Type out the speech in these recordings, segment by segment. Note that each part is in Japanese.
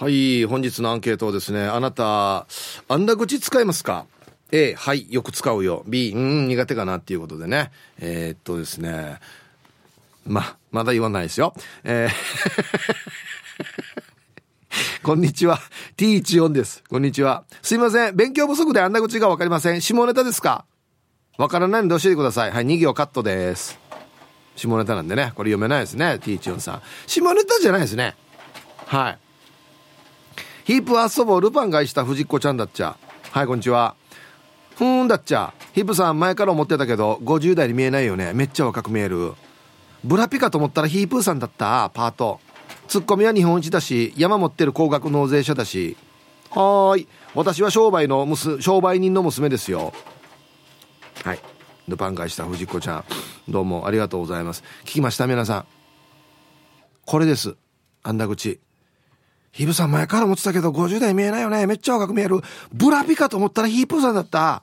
はい本日のアンケートですねあなたあんだ口使いますか？A はいよく使うよ B うん苦手かなっていうことでねえー、っとですねままだ言わないですよえー こんにちは。T14 です。こんにちは。すいません。勉強不足であんな口がわかりません。下ネタですか？わからないんで教えてください。はい、2行カットです。下ネタなんでね。これ読めないですね。T14 さん。下ネタじゃないですね。はい。ヒープ遊ぼうルパンがした藤子ちゃんだっちゃ。はい、こんにちは。ふーんだっちゃ。ヒープさん前から思ってたけど、50代に見えないよね。めっちゃ若く見える。ブラピかと思ったらヒープーさんだった。パート。ツッコミは日本一だし、山持ってる高額納税者だし。はーい。私は商売のむ商売人の娘ですよ。はい。ルパン返した藤子ちゃん。どうもありがとうございます。聞きました皆さん。これです。あんだ口。ヒープさん前から思ってたけど50代見えないよね。めっちゃ若く見える。ブラピかと思ったらヒープさんだった。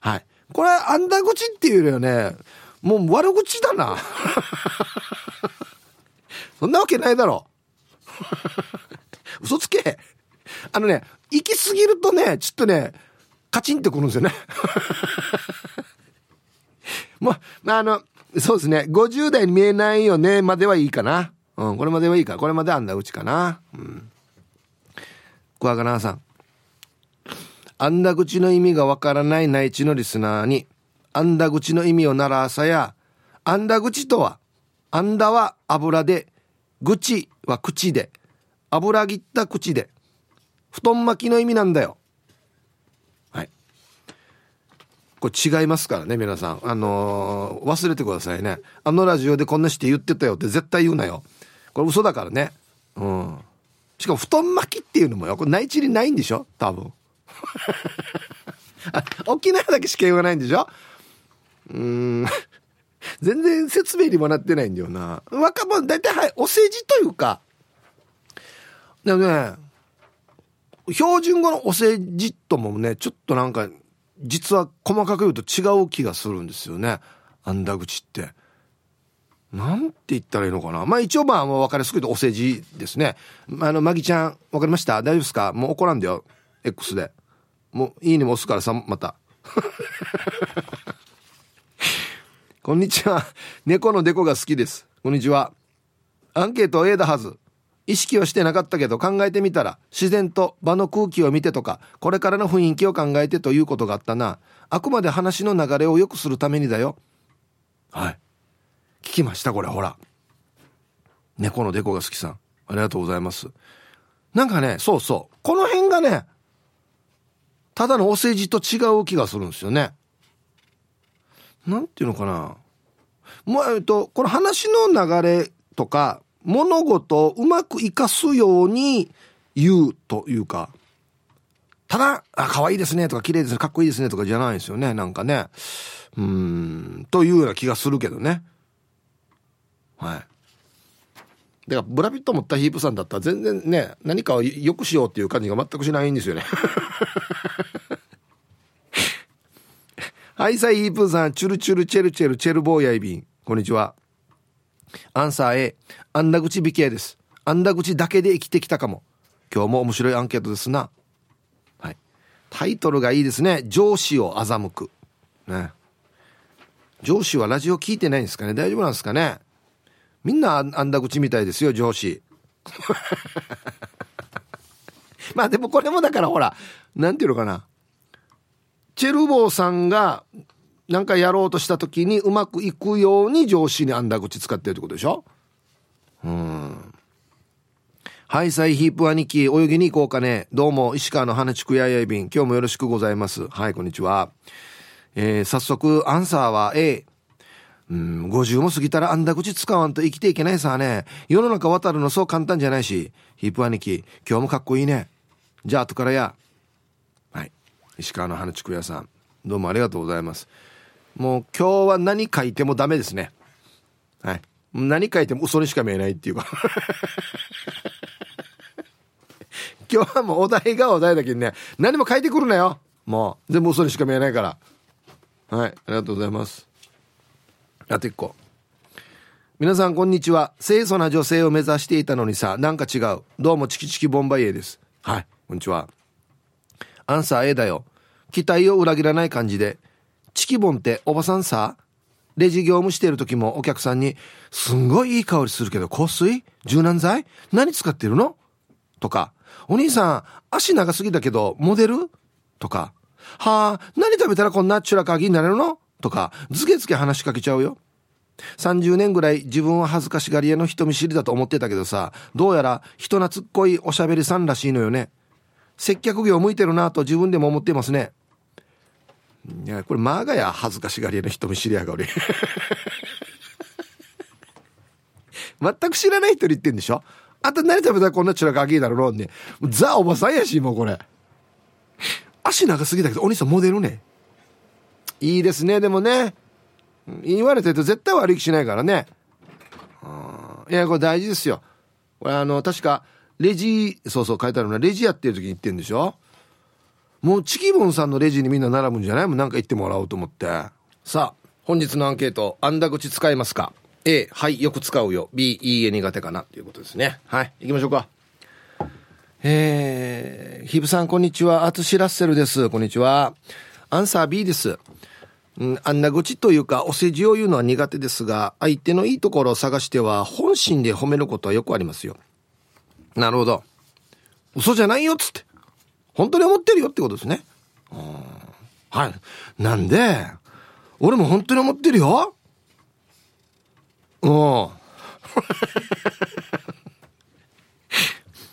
はい。これ、あんだ口っていうよね、もう悪口だな。そんなわけないだろ。嘘つけ。あのね、行き過ぎるとね、ちょっとね、カチンってくるんですよね。もう、まあ、あの、そうですね、50代見えないよね、まではいいかな。うん、これまではいいか。これまであんなうちかな。うん。クワガナーさん。あんだ口の意味がわからない内地のリスナーに、あんだ口の意味を習わさや、あんだ口とは、あんだは油で、口は口で、油切った口で、布団巻きの意味なんだよ。はい。これ違いますからね、皆さん。あのー、忘れてくださいね。あのラジオでこんなして言ってたよって絶対言うなよ。これ嘘だからね。うん。しかも布団巻きっていうのもよ。これ内地にないんでしょ？多分。沖縄だけしか言わないんでしょ？うん。全然説明にもなってないんだよな。若者、大体はい、お世辞というか、でもね、標準語のお世辞ともね、ちょっとなんか、実は細かく言うと違う気がするんですよね。あんだ口って。なんて言ったらいいのかな？まあ一応まあ分かりやすく言うとお世辞ですね。あの、マギちゃん、分かりました？大丈夫ですか？もう怒らんだよ。X で。もういいねも押すからさ、また。こんにちは。猫のデコが好きです。こんにちは。アンケートを A だはず。意識はしてなかったけど考えてみたら自然と場の空気を見てとかこれからの雰囲気を考えてということがあったなあくまで話の流れを良くするためにだよはい聞きましたこれほら猫のデコが好きさんありがとうございますなんかねそうそうこの辺がねただのお世辞と違う気がするんですよねなんていうのかな。もう、えっと、この話の流れとか、物事をうまく活かすように言うというか、ただ、あ、可愛いですねとか、綺麗ですね、かっこいいですねとかじゃないですよね。なんかね。うん、というような気がするけどね。はい。だからブラピット持ったヒープさんだったら全然ね、何かを良くしようっていう感じが全くしないんですよね。はい、さい、イープさん、チュルチュルチェルチェルチェルボーヤイビン。こんにちは。アンサー A、あんだ口美形です。あんだ口だけで生きてきたかも。今日も面白いアンケートですな。はい。タイトルがいいですね。上司を欺く。ね。上司はラジオ聞いてないんですかね大丈夫なんですかねみんなあんだ口みたいですよ、上司。まあでもこれもだからほら、なんていうのかな。チェルボーさんがなんかやろうとした時にうまくいくように上司にあんだ口使ってるってことでしょ？うんはい、サイヒープ兄貴、泳ぎに行こうかね。どうも、石川の花地区ややいびん。今日もよろしくございます。はい、こんにちは。えー、早速、アンサーは A。うん、50も過ぎたらあんだ口使わんと生きていけないさね。世の中渡るのそう簡単じゃないし。ヒープ兄貴、今日もかっこいいね。じゃあ、後からや。はい。石川の花竹屋さん。どうもありがとうございます。もう今日は何書いてもダメですね。はい。何書いても嘘にしか見えないっていうか。今日はもうお題がお題だけにね。何も書いてくるなよ。もう。全部嘘にしか見えないから。はい。ありがとうございます。あと1個皆さんこんにちは。清楚な女性を目指していたのにさなんか違う。どうもチキチキボンバイエです。はいこんにちは。アンサー A だよ。期待を裏切らない感じで。チキボンっておばさんさ？レジ業務してる時もお客さんにすんごいいい香りするけど香水？柔軟剤？何使ってるの？とか。お兄さん足長すぎだけどモデル？とか。はあ何食べたらこんなチュラカギになれるの？とかズケズケ話しかけちゃうよ30年ぐらい自分は恥ずかしがり屋の人見知りだと思ってたけどさ、どうやら人懐っこいおしゃべりさんらしいのよね。接客業向いてるなと自分でも思ってますね。いや、これマーガヤ恥ずかしがり屋の人見知りやが俺。全く知らない人に言ってんでしょ？あんた何食べた？らこんなチュラカギだろうね。ザおばさんやし、もうこれ。足長すぎだけど、お兄さんモデルね。いいですね、でもね。言われてると絶対悪い気しないからね。いや、これ大事ですよ。これあの、確か、レジ、そうそう書いてあるのは、レジやってる時に言ってんでしょ？もうチキボンさんのレジにみんな並ぶんじゃない？もうなんか言ってもらおうと思って。さあ、本日のアンケート、あんだ口使いますか ?A、はい、よく使うよ。B、いいえ苦手かな？っていうことですね。はい、行きましょうか。えー、ヒブさん、こんにちは。アツシラッセルです。こんにちは。アンサー B です。うん、あんな口というか、お世辞を言うのは苦手ですが、相手のいいところを探しては、本心で褒めることはよくありますよ。なるほど。嘘じゃないよっ、つって。本当に思ってるよってことですね。うんはい。なんで、俺も本当に思ってるよ。うん。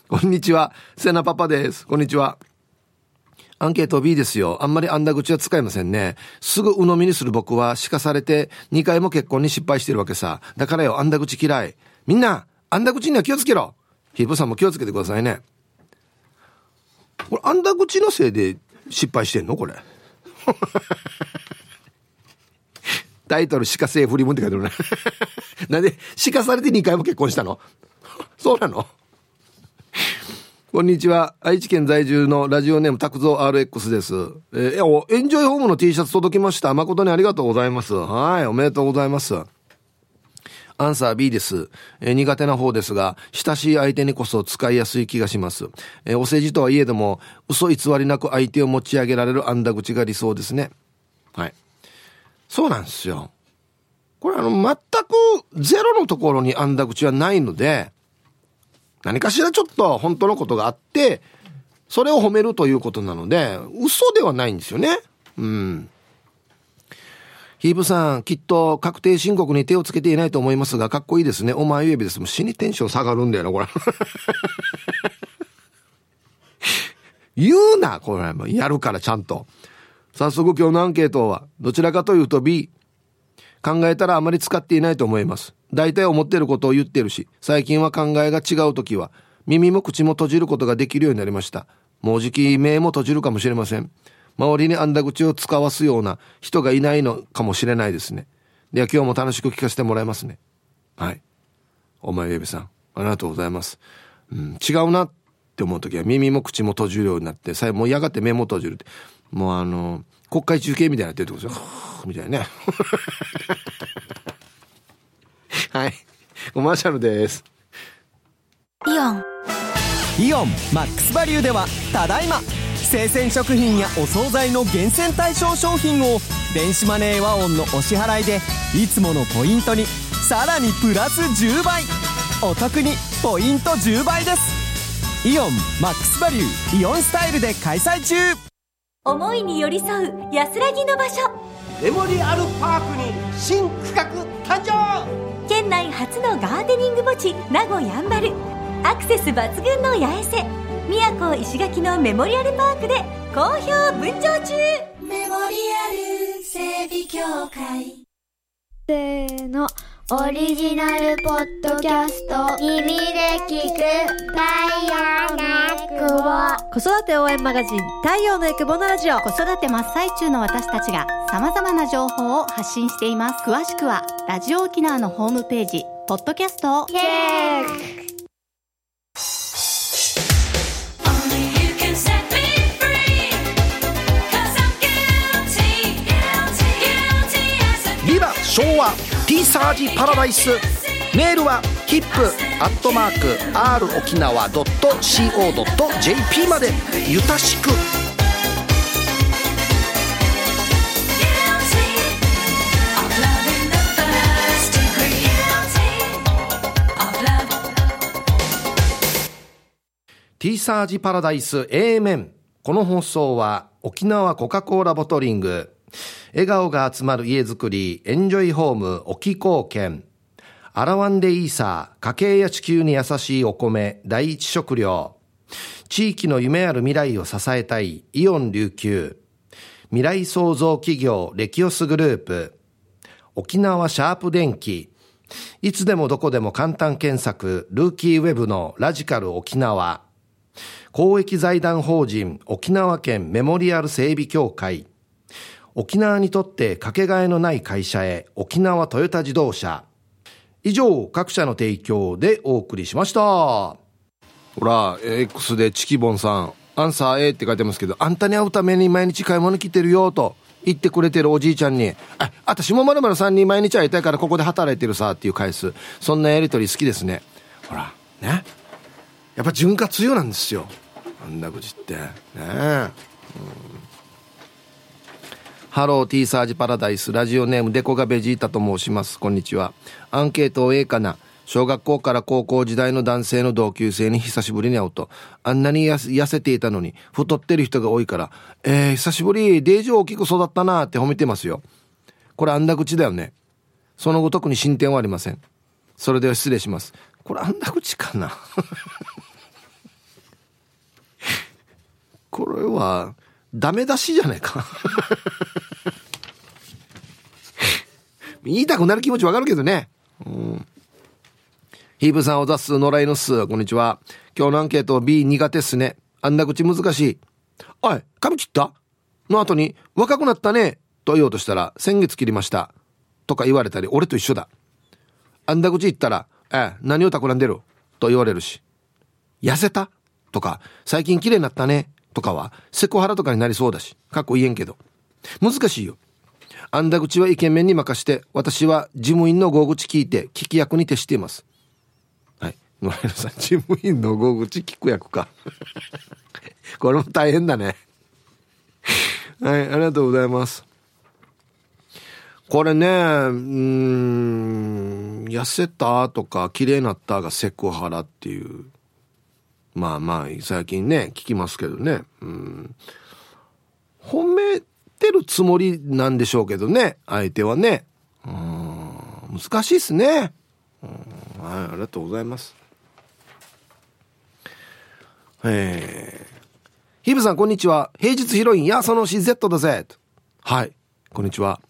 こんにちは。セナパパです。こんにちは。アンケート B ですよ。あんまりあんだ口は使いませんね。すぐ鵜呑みにする僕は叱されて2回も結婚に失敗してるわけさ。だからよ、あんだ口嫌い。みんな、あんだ口には気をつけろ。ヒープさんも気をつけてくださいね。これ、あんだ口のせいで失敗してんの？これ。タイトル、鹿性振り分って書いてあるね。なんで、鹿されて2回も結婚したの？そうなの？こんにちは。愛知県在住のラジオネーム、拓蔵 RX です。えー、エンジョイホームの T シャツ届きました。誠にありがとうございます。はい、おめでとうございます。アンサー B です。えー、苦手な方ですが、親しい相手にこそ使いやすい気がします。えー、お世辞とはいえども、嘘偽りなく相手を持ち上げられるあんだ口が理想ですね。はい。そうなんですよ。これあの、全くゼロのところにあんだ口はないので、何かしらちょっと本当のことがあって、それを褒めるということなので、嘘ではないんですよね。うん。ヒーブさん、きっと確定申告に手をつけていないと思いますが、かっこいいですね。お前指です。もう死にテンション下がるんだよな、これ。言うな、これ。やるからちゃんと。早速今日のアンケートは、どちらかというと B。考えたらあまり使っていないと思います。大体思ってることを言ってるし、最近は考えが違う時は、耳も口も閉じることができるようになりました。もうじき目も閉じるかもしれません。周りにあんだ口を使わすような人がいないのかもしれないですね。では今日も楽しく聞かせてもらいますね。はい。お前エビさん、ありがとうございます。うん、違うなって思う時は耳も口も閉じるようになって、最後もうやがて目も閉じるって。もうあの、国会中継みたいになってるってことですよ。みたいなね。はい。コマーシャルです。イオン。イオンマックスバリューでは、ただいま、生鮮食品やお惣菜の厳選対象商品を、電子マネーワオンのお支払いで、いつものポイントに、さらにプラス10倍。お得にポイント10倍です。イオンマックスバリューイオンスタイルで開催中思いに寄り添う安らぎの場所。メモリアルパークに新区画誕生。県内初のガーデニング墓地名護やんばる。アクセス抜群の八重瀬。宮古石垣のメモリアルパークで好評分譲中。メモリアル整備協会。せーのオリジナルポッドキャスト耳で聞く太陽のエクボ子育て応援マガジン太陽のエクボのラジオ。子育て真っ最中の私たちが様々な情報を発信しています。詳しくはラジオ沖縄のホームページポッドキャストを。チェック。昭和ティーサージパラダイス。メールは hip.r 沖縄 .co.jp まで。ゆたしく。ティーサージパラダイス A 面。この放送は沖縄コカ・コーラボトリング。笑顔が集まる家づくりエンジョイホーム沖貢献。アラワンデイーサー家計や地球に優しいお米第一食料。地域の夢ある未来を支えたいイオン琉球。未来創造企業レキオスグループ。沖縄シャープ電機。いつでもどこでも簡単検索ルーキーウェブのラジカル沖縄。公益財団法人沖縄県メモリアル整備協会。沖縄にとってかけがえのない会社へ沖縄トヨタ自動車。以上各社の提供でお送りしました。ほら X でチキボンさんアンサー A って書いてますけどあんたに会うために毎日買い物来てるよと言ってくれてるおじいちゃんに「あ私もまるまるさんに毎日会いたいからここで働いてるさ」っていう返す。そんなやりとり好きですね。ほらね。やっぱ潤滑油なんですよ。あんな口って。ね。え、うん。ハローティーサージパラダイスラジオネームデコがベジータと申しますこんにちはアンケートを A かな小学校から高校時代の男性の同級生に久しぶりに会うと、あんなに痩せていたのに太ってる人が多いから、えー、久しぶり、デージ大きく育ったなって褒めてますよ。これあんだ口だよね。その後特に進展はありません。それでは失礼します。これあんだ口かな これは、ダメ出しじゃないか言いたくなる気持ちわかるけどね。うん。ヒーブさんを出す野良犬っす。こんにちは。今日のアンケート B 苦手っすね。あんな口難しい。おい、髪切った？の後に、若くなったね。と言おうとしたら、先月切りました。とか言われたり、俺と一緒だ。あんだ口言ったら、ええ、何を企んでる？と言われるし。痩せた？とか、最近綺麗になったね。とかは、セクハラとかになりそうだし。かっこ言えんけど。難しいよ。あんだ口はイケメンに任して、私は事務員の大口聞いて聞き役に徹しています。はい。野良さん、事務員の大口聞く役か。これも大変だね。はい、ありがとうございます。これね、うん、痩せたとか、綺麗になったがセクハラっていう。まあまあ、最近ね、聞きますけどね。うん。褒めてるつもりなんでしょうけどね相手はね。うん。難しいっすね。はいありがとうございます。えー、ヒブさんこんにちは。平日ヒロインやそのし Z だぜはいこんにちは。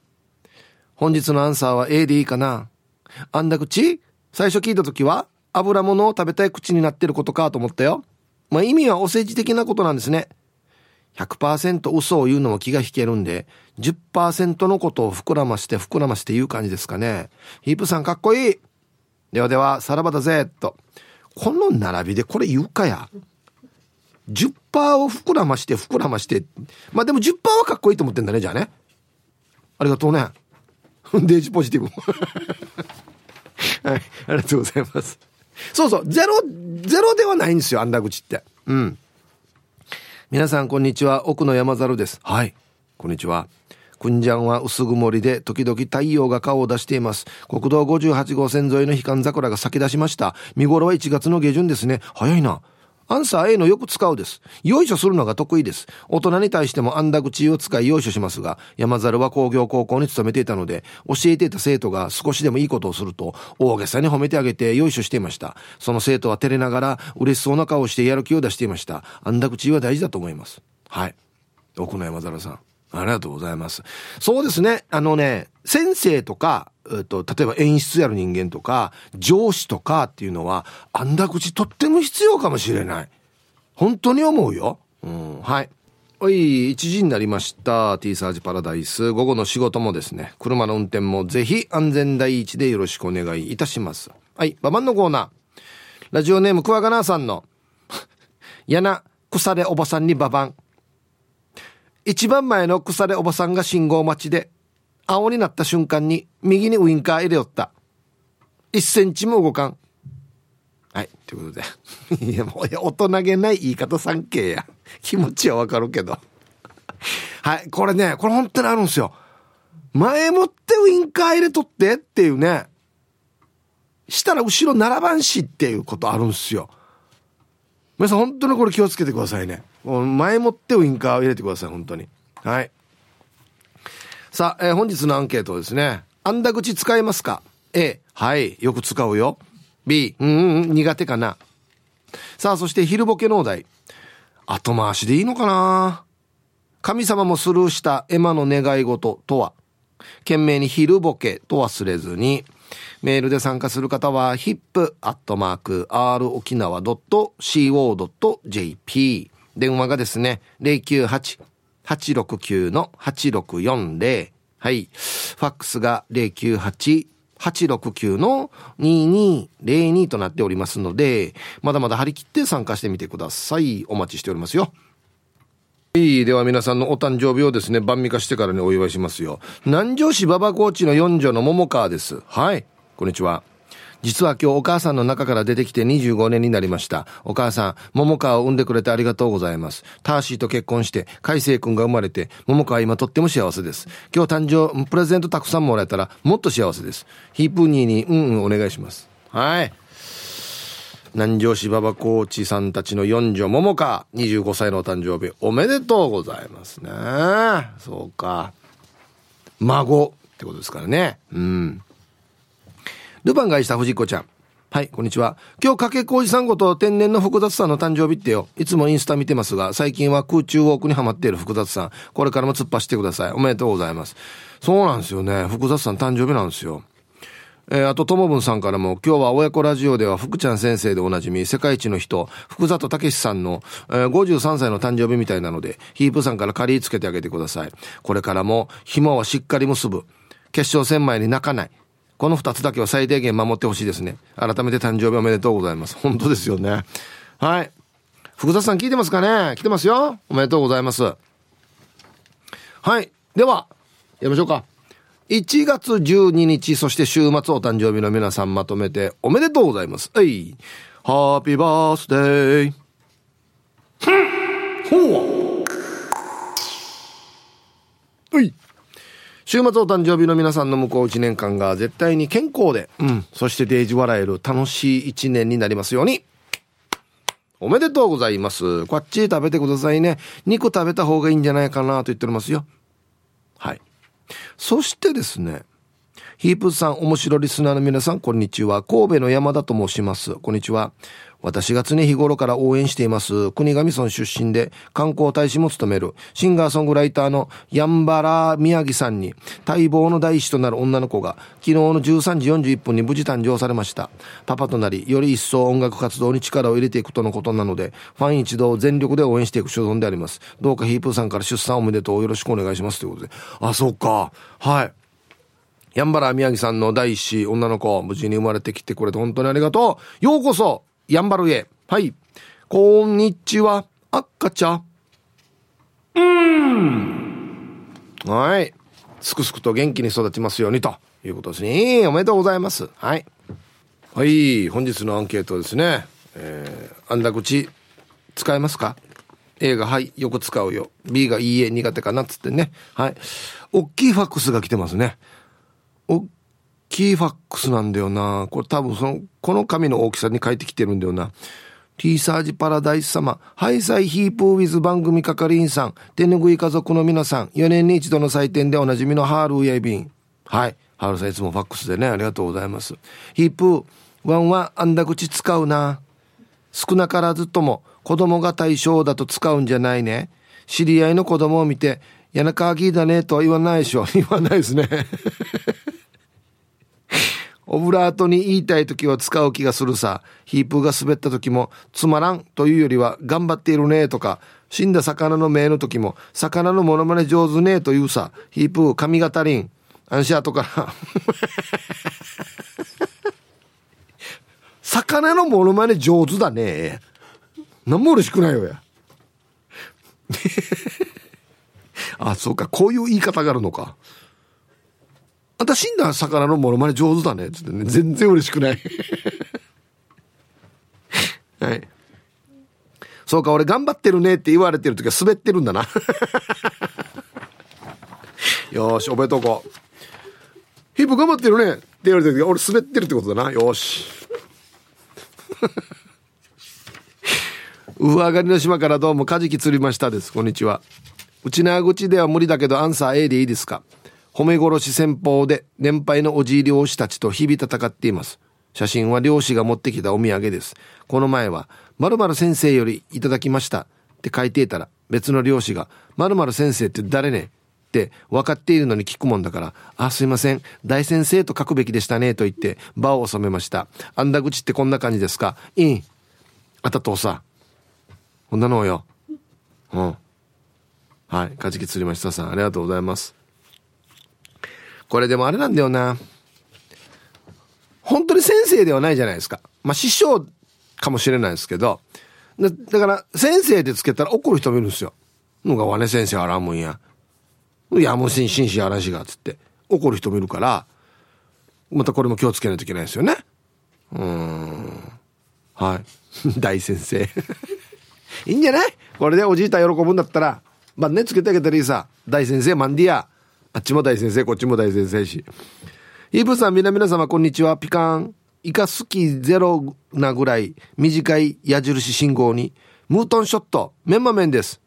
本日のアンサーは A でいいかな。あんだ口？最初聞いた時は？油物を食べたい口になってることかと思ったよまあ意味はお世辞的なことなんですね100%嘘を言うのも気が引けるんで、10%のことを膨らまして膨らまして言う感じですかね。ヒープさんかっこいいではでは、さらばだぜと。この並びでこれ言うかや。10%を膨らまして膨らまして。まあでも10%はかっこいいと思ってんだね、じゃあね。ありがとうね。デージポジティブ。はい、ありがとうございます。そうそう、ゼロ、ゼロではないんですよ、あんだ口って。うん。皆さんこんにちは。奥の山猿です。はい。こんにちは。くんじゃんは薄曇りで時々太陽が顔を出しています。国道58号線沿いの悲観桜が咲き出しました。見頃は1月の下旬ですね。早いな。アンサー A のよく使うです。よいしょするのが得意です。大人に対してもあんだ口を使いよいしょしますが、山猿は工業高校に勤めていたので、教えていた生徒が少しでもいいことをすると、大げさに褒めてあげて用意しょしていました。その生徒は照れながら嬉しそうな顔をしてやる気を出していました。あんだ口は大事だと思います。はい。奥野山猿さん。ありがとうございます。そうですね。あのね、先生とか、えっと、例えば演出やる人間とか、上司とかっていうのは、あんだ口とっても必要かもしれない。本当に思うよ。うん、はい。おい、1時になりました。T サージパラダイス。午後の仕事もですね、車の運転もぜひ安全第一でよろしくお願いいたします。はい、ババンのコーナー。ラジオネームクワガナーさんの、やな、腐れおばさんにババン。一番前の腐れおばさんが信号待ちで、青になった瞬間に右にウインカー入れよった。1センチも動かん。はい。ということで。いや、もう、大人げない言い方産経や。気持ちはわかるけど。はい。これね、これ本当にあるんですよ。前もってウインカー入れとってっていうね。したら後ろ並ばんしっていうことあるんすよ。皆さん本当にこれ気をつけてくださいね。前もってウインカーを入れてください、本当に。はい。さあ、えー、本日のアンケートですね。あんだ口使えますか ?A、はい、よく使うよ。B、うん、うん、苦手かな。さあ、そして昼ボケのお題。後回しでいいのかな？神様もスルーしたエマの願い事とは？懸命に昼ボケと忘れずに、メールで参加する方は hip.r 沖縄 .co.jp 電話がですね、098-869-8640はい。ファックスが098-869の2202となっておりますので、まだまだ張り切って参加してみてください。お待ちしておりますよ。いいでは皆さんのお誕生日をですね、晩味化してからにお祝いしますよ。南城市馬場コーチの四女の桃川です。はい。こんにちは。実は今日お母さんの中から出てきて25年になりました。お母さん、桃川を産んでくれてありがとうございます。ターシーと結婚して、海星君が生まれて、桃川は今とっても幸せです。今日誕生、プレゼントたくさんもらえたら、もっと幸せです。ヒープニーに、うんうんお願いします。はい。南城市馬場コーチさんたちの四女桃川、25歳のお誕生日、おめでとうございますね。そうか。孫ってことですからね。うん。ルパンがした藤子ちゃん。はい、こんにちは。今日、かけこうじさんごと天然の複雑さんの誕生日ってよ。いつもインスタ見てますが、最近は空中ウォークにハマっている複雑さん。これからも突っ走ってください。おめでとうございます。そうなんですよね。複雑さん誕生日なんですよ。えー、あと、ともぶんさんからも、今日は親子ラジオでは福ちゃん先生でおなじみ、世界一の人、福里武さんの、えー、53歳の誕生日みたいなので、ヒープさんから借りつけてあげてください。これからも、紐はしっかり結ぶ。決勝戦前に泣かない。この二つだけは最低限守ってほしいですね。改めて誕生日おめでとうございます。本当ですよね。はい。福田さん聞いてますかね？来てますよ。おめでとうございます。はい。では、やりましょうか。1月12日、そして週末お誕生日の皆さんまとめておめでとうございます。はい。ハッピーバースデー。週末お誕生日の皆さんの向こう1年間が絶対に健康で、うん、そしてデージ笑える楽しい1年になりますように。おめでとうございます。こっち食べてくださいね。肉食べた方がいいんじゃないかなと言っておりますよ。はい。そしてですね、ヒープさん、面白リスナーの皆さん、こんにちは。神戸の山田と申します。こんにちは。私が常日頃から応援しています、国頭村出身で観光大使も務める、シンガーソングライターのヤンバラ宮城さんに、待望の第一となる女の子が、昨日の13時41分に無事誕生されました。パパとなり、より一層音楽活動に力を入れていくとのことなので、ファン一同全力で応援していく所存であります。どうかヒープーさんから出産おめでとうよろしくお願いします。ということで。あ、そうか。はい。ヤンバラ宮城さんの第一子、女の子、無事に生まれてきてくれて本当にありがとう。ようこそやんばるへ。はい。こんにちは。赤ちゃん。うん。はい。すくすくと元気に育ちますようにということですね。おめでとうございます。はい。はい。本日のアンケートですね。えー、あんだ口使えますか ?A がはい、よく使うよ。B がいいえ、苦手かなっつってね。はい。大きいファックスが来てますね。おキーファックスなんだよな。これ多分その、この紙の大きさに書いてきてるんだよな。T サージパラダイス様、ハイサイヒープーウィズ番組係員さん、手ぬぐい家族の皆さん、4年に一度の祭典でおなじみのハールウェイビン。はい。ハールさんいつもファックスでね、ありがとうございます。ヒープー、ワンはあんだ口使うな。少なからずとも子供が対象だと使うんじゃないね。知り合いの子供を見て、柳川ギーだねとは言わないでしょ。言わないですね。オブラートに言いたい時は使う気がするさ。ヒープが滑った時も、つまらんというよりは、頑張っているねとか、死んだ魚の目の時も、魚のモノマネ上手ねというさ。ヒープ、髪型りん。アンシャートから 魚のモノマネ上手だね。何も嬉しくないよや。あ、そうか。こういう言い方があるのか。あた死んだ魚のモノマネ上手だね。つってね。全然嬉しくない。はい。そうか、俺頑張ってるねって言われてる時は滑ってるんだな。よし、覚えとこう。ヒップ頑張ってるねって言われてる時は俺滑ってるってことだな。よし。上 上がりの島からどうもカジキ釣りましたです。こんにちは。内縄口では無理だけどアンサー A でいいですか？褒め殺し戦法で年配のおじい漁師たちと日々戦っています。写真は漁師が持ってきたお土産です。この前は、〇〇先生よりいただきましたって書いていたら、別の漁師が、〇〇先生って誰ね？って分かっているのに聞くもんだから、あ、すいません、大先生と書くべきでしたねと言って場を収めました。あんだ口ってこんな感じですかいいん。あたとうさ。こんなのよ。うん。はい。カジキ釣りましたさん、ありがとうございます。これでもあれなんだよな。本当に先生ではないじゃないですか。まあ師匠かもしれないですけど、だから先生でつけたら怒る人もいるんですよ。のがわね先生あらんもんや。いやもう紳士あらしが、つって。怒る人もいるから、またこれも気をつけないといけないですよね。うん。はい。大先生 いいんじゃない？これでおじいた喜ぶんだったら、まあねつけてあげたらいいさ。大先生マンディア。あっちも大先生、こっちも大先生し。イブさん、皆皆様、こんにちは。ピカン。イカスキゼロなぐらい短い矢印信号に、ムートンショット、メンマメンです。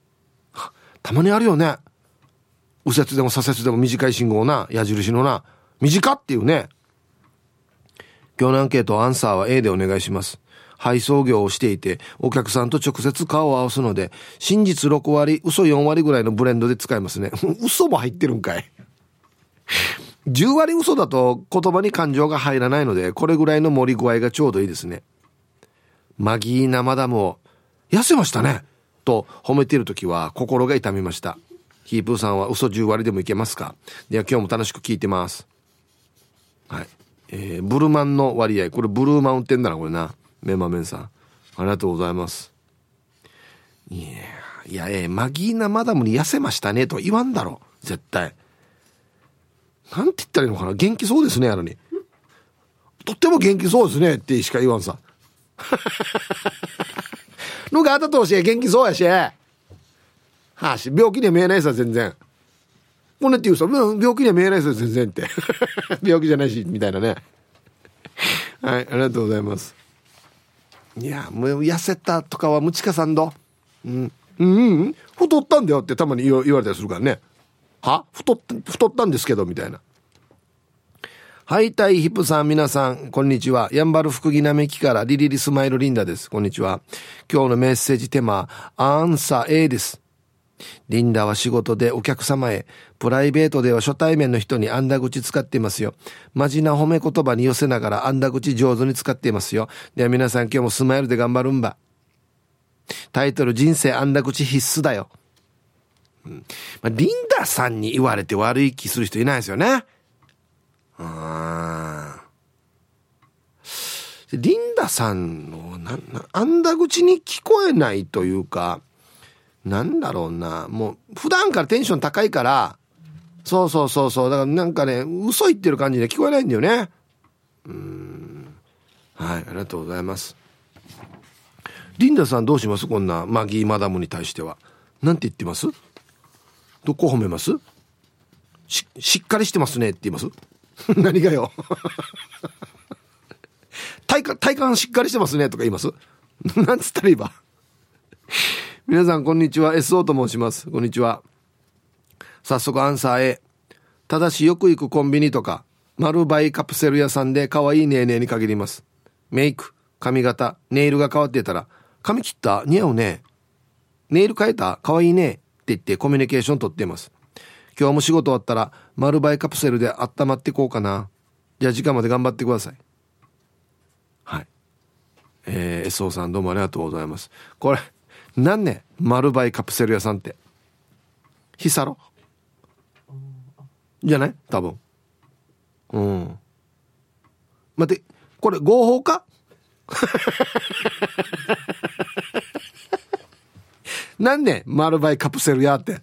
たまにあるよね。右折でも左折でも短い信号な、矢印のな。短っていうね。今日のアンケート、アンサーは A でお願いします。配送業をしていて、お客さんと直接顔を合わすので、真実6割、嘘4割ぐらいのブレンドで使えますね。嘘も入ってるんかい。10割嘘だと言葉に感情が入らないので、これぐらいの盛り具合がちょうどいいですね。マギーナマダムを、痩せましたねと褒めている時は心が痛みました。ヒープーさんは嘘10割でもいけますか？では今日も楽しく聞いてます。はい。えー、ブルマンの割合。これブルーマウンテンだな、これな。メンマメンさん。ありがとうございます。いや、いや、えー、マギーナマダムに痩せましたねと言わんだろ。絶対。なんて言ったらいいのかな元気そうですね、やのに。とっても元気そうですねってしか言わんさ。のがあったとし元気そうやし。はあし、病気には見えないさ、全然。こんなって言うさ、病気には見えないさ、全然って。病気じゃないし、みたいなね。はい、ありがとうございます。いや、もう痩せたとかは、ムチカさんど。うん。うん、うん、太ったんだよってたまに言われたりするからね。は？太っ、太ったんですけど、みたいな。はい、タイヒップさん、皆さん、こんにちは。ヤンバル福木並木からリリリスマイルリンダです。こんにちは。今日のメッセージテーマ、アンサー A です。リンダは仕事でお客様へ、プライベートでは初対面の人にあんだ口使っていますよ。マジな褒め言葉に寄せながらあんだ口上手に使っていますよ。では皆さん今日もスマイルで頑張るんば。タイトル人生あんだ口必須だよ。うん。ま、リンダさんに言われて悪い気する人いないですよね。うん。リンダさんの、な、な、あんだ口に聞こえないというか、なんだろうな、もう、普段からテンション高いから、そうそうそうそう、だからなんかね、嘘言ってる感じで聞こえないんだよね。うん。はい、ありがとうございます。リンダさんどうします？こんなマギーマダムに対しては。なんて言ってます？どこ褒めます？し、しっかりしてますねって言います？何がよ。体感、体感しっかりしてますねとか言います？なんつったらいいば？皆さんこんにちは SO と申しますこんにちは早速アンサー A ただしよく行くコンビニとか丸バイカプセル屋さんで可愛いネーネーに限りますメイク髪型ネイルが変わってたら髪切った？似合うねネイル変えた？可愛いねって言ってコミュニケーション取っています。今日も仕事終わったら丸バイカプセルで温まってこうかな。じゃあ時間まで頑張ってください。はい。えー、SO さんどうもありがとうございます。これ、何ね丸バイカプセル屋さんって。ヒサロ？じゃない？多分。うん。待って、これ合法か？なんね丸バイカプセルやって。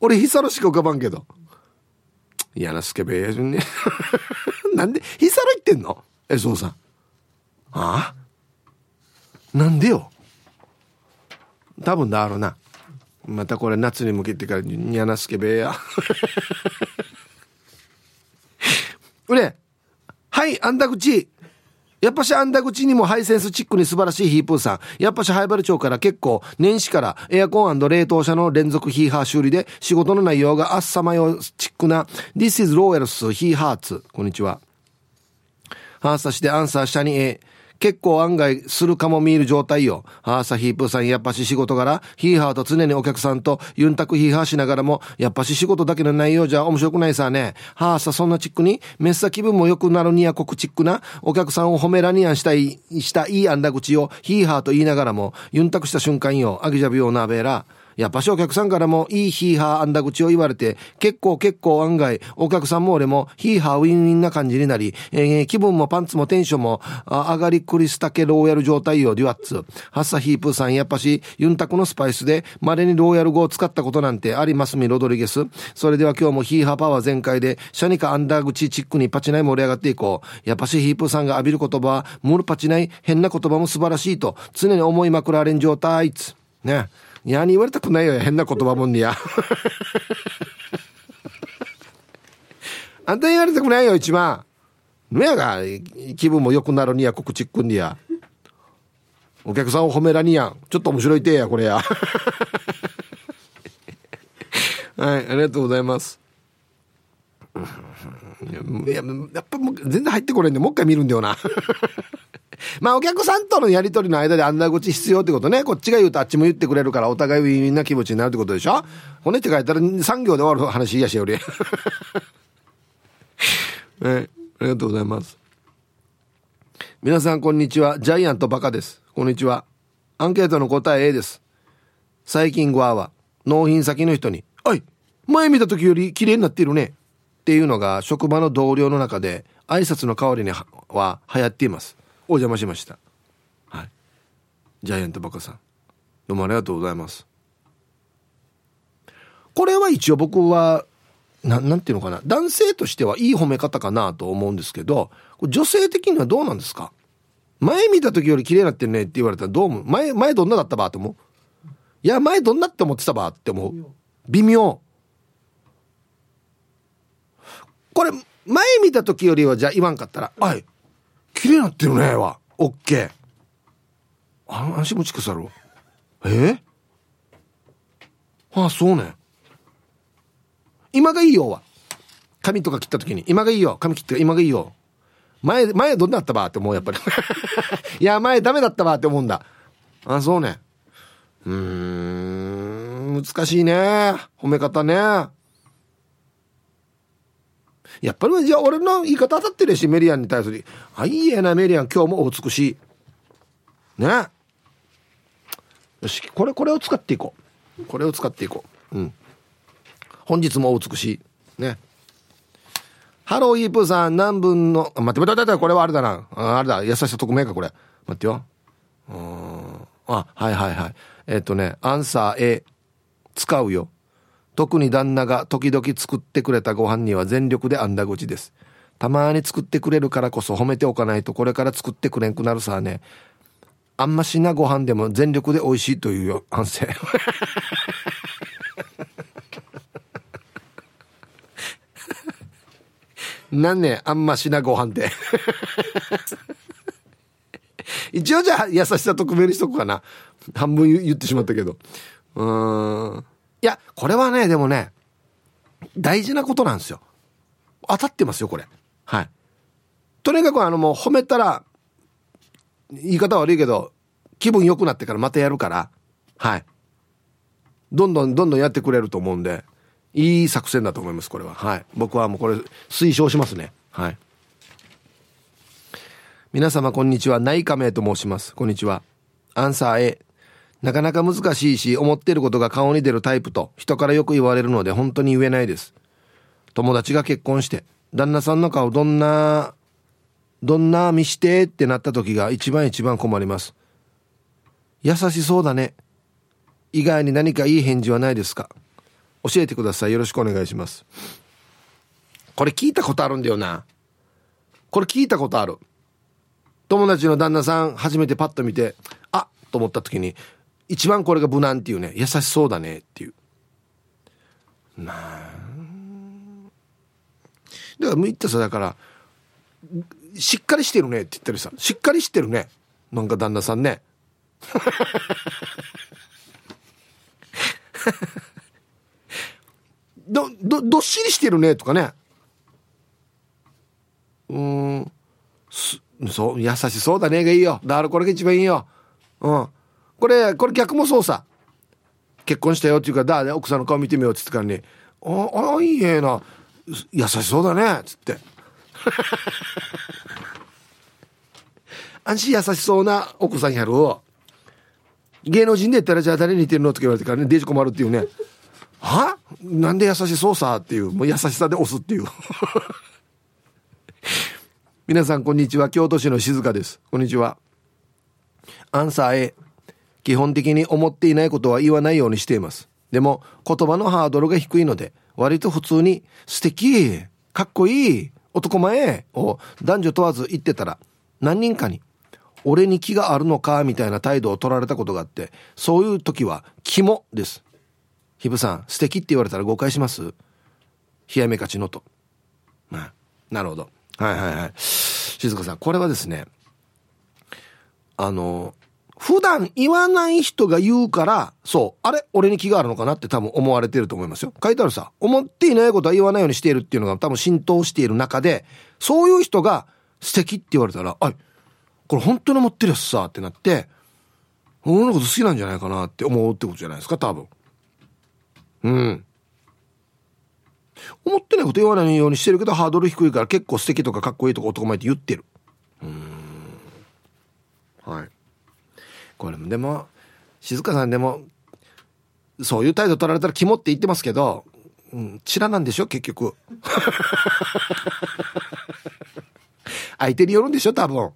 俺、ヒサロしか浮かばんけど。嫌なスケベね。なんで、ヒサロ行ってんの？え、そうさん。ああ？なんでよ？多分だろうな。またこれ夏に向けてから嫌なスケベや。うれ。はい、あんだ口。やっぱしあんだ口にもハイセンスチックに素晴らしいヒープーさん。やっぱしハイバル町から結構年始からエアコン冷凍車の連続ヒーハー修理で仕事の内容があっさまよチックな This is Royals ヒーハーツ。こんにちは。ハーサしてアンサー下に A。結構案外するかも見える状態よ。はあさヒープーさんやっぱし仕事柄、ヒーハーと常にお客さんとユンタクヒーハーしながらも、やっぱし仕事だけの内容じゃ面白くないさね。はあさそんなチックに、メッサ気分も良くなるにや国チックな、お客さんを褒めらにやんしたい、したいいあんだ口をヒーハーと言いながらも、ユンタクした瞬間よ、アギジャビオナベーラ。やっぱしお客さんからもいいヒーハーあんだ口を言われて、結構結構案外、お客さんも俺もヒーハーウィンウィンな感じになり、えー、気分もパンツもテンションも上がりクリスタケローヤル状態よ、デュアッツ。ハッサヒープーさんやっぱし、ユンタクのスパイスで、稀にローヤル語を使ったことなんてありますみ、ロドリゲス。それでは今日もヒーハーパワー全開で、シャニカアンダー口チックにパチナイ盛り上がっていこう。やっぱしヒープーさんが浴びる言葉は、ムルパチナイ、変な言葉も素晴らしいと、常に思いまくられん状態。つね。いやに言われたくないよ変な言葉もんにやあんたに言われたくないよ一番のやが気分も良くなるにや告知っくんにやお客さんを褒めらにやんちょっと面白いてやこれやはいありがとうございますいややっぱもう全然入ってこれんでもう一回見るんだよな まあお客さんとのやりとりの間であんな口必要ってことね。こっちが言うとあっちも言ってくれるからお互いウィンウィンな気持ちになるってことでしょ骨って書いたら3行で終わる話いやしより。え、ありがとうございます。皆さんこんにちは。ジャイアントバカです。こんにちは。アンケートの答え A です。最近ゴアは納品先の人に、おい前見た時より綺麗になっているね。っていうのが職場の同僚の中で挨拶の代わりには流行っています。お邪魔しました。はい。ジャイアントバカさん。どうもありがとうございます。これは一応僕はななんていうのかな。男性としてはいい褒め方かなと思うんですけど女性的にはどうなんですか？前見た時より綺麗になってるねって言われたらどう思う？前前どんなだったば？って思う？いや前どんなって思ってたば？って思う。微妙。これ前見た時よりはじゃあ言わんかったら「はい。綺麗になってるねは。オッケー。あ足もちくさろえー、ああそうね。今がいいよは。髪とか切った時に。今がいいよ髪切って今がいいよ。前前どんなだったばって思うやっぱり。いや前ダメだったばって思うんだ。あそうね。うん難しいね。褒め方ねやっぱりじゃあ俺の言い方当たってるし、メリアンに対する。あ、いいやな、メリアン、今日もお美しい。ね。よし、これ、これを使っていこう。これを使っていこう。うん。本日もお美しい。ね。ハローイープさん、何分の、待って待って待って、これはあれだな。ああれだ、優しさ匿名か、これ。待ってよ。うん。あ、はいはいはい。えっ、とね、アンサー A。使うよ。特に旦那が時々作ってくれたご飯には全力であんだ口です。たまに作ってくれるからこそ褒めておかないとこれから作ってくれんくなるさね。あんましなご飯でも全力で美味しいというよ、反省。なんねあんましなご飯って 一応じゃあ優しさとくめるしとこかな。半分言ってしまったけど。うーん。いや、これはね、でもね、大事なことなんですよ。当たってますよ、これ。はい。とにかくあのもう褒めたら、言い方悪いけど、気分良くなってからまたやるから、はい。どんどんどんどんやってくれると思うんで、いい作戦だと思います、これは。はい。僕はもうこれ推奨しますね。はい。皆様こんにちは。内科名と申します。こんにちは。アンサー A。なかなか難しいし、思ってることが顔に出るタイプと人からよく言われるので本当に言えないです。友達が結婚して、旦那さんの顔どんな、どんな見してってなった時が一番一番困ります。優しそうだね。以外に何かいい返事はないですか教えてください。よろしくお願いします。これ聞いたことあるんだよな。これ聞いたことある。友達の旦那さん初めてパッと見て、あっと思った時に、一番これが無難っていうね、優しそうだねっていう。なあ。だから言ったさ、だから、しっかりしてるねって言ったりさ、しっかりしてるね。なんか旦那さんね。ど、ど、どっしりしてるねとかね。うん。そう、優しそうだねがいいよ。だからこれが一番いいよ。うん。これ、これ逆もそうさ。結婚したよっていうか、だ、奥さんの顔見てみようって言ってからに、あ、あ、いいえな。優しそうだね。っつって。安心優しそうな奥さんやる芸能人で言ったらじゃあ誰に似てるのって言われてからね、デージ困るっていうね。は？なんで優しそうさ？っていう、もう優しさで押すっていう。皆さんこんにちは。京都市の静香です。こんにちは。アンサー A。基本的に思っていないことは言わないようにしています。でも言葉のハードルが低いので、割と普通に素敵、かっこいい、男前を男女問わず言ってたら、何人かに、俺に気があるのかみたいな態度を取られたことがあって、そういう時は、肝です。ひぶさん、素敵って言われたら誤解します？冷やめかちのと。まあ、なるほど。はいはいはい。静香さん、これはですね、あの、普段言わない人が言うから、そう、あれ？俺に気があるのかなって多分思われてると思いますよ。書いてあるさ、思っていないことは言わないようにしているっていうのが多分浸透している中で、そういう人が素敵って言われたら、あこれ本当に思ってるやつさってなって、俺のこと好きなんじゃないかなって思うってことじゃないですか、多分。うん。思ってないこと言わないようにしてるけど、ハードル低いから結構素敵とかかっこいいとか男前って言ってる。うん。はい。これも。でも静香さんでもそういう態度取られたら肝って言ってますけど、うん、チラなんでしょ結局。相手によるんでしょ多分。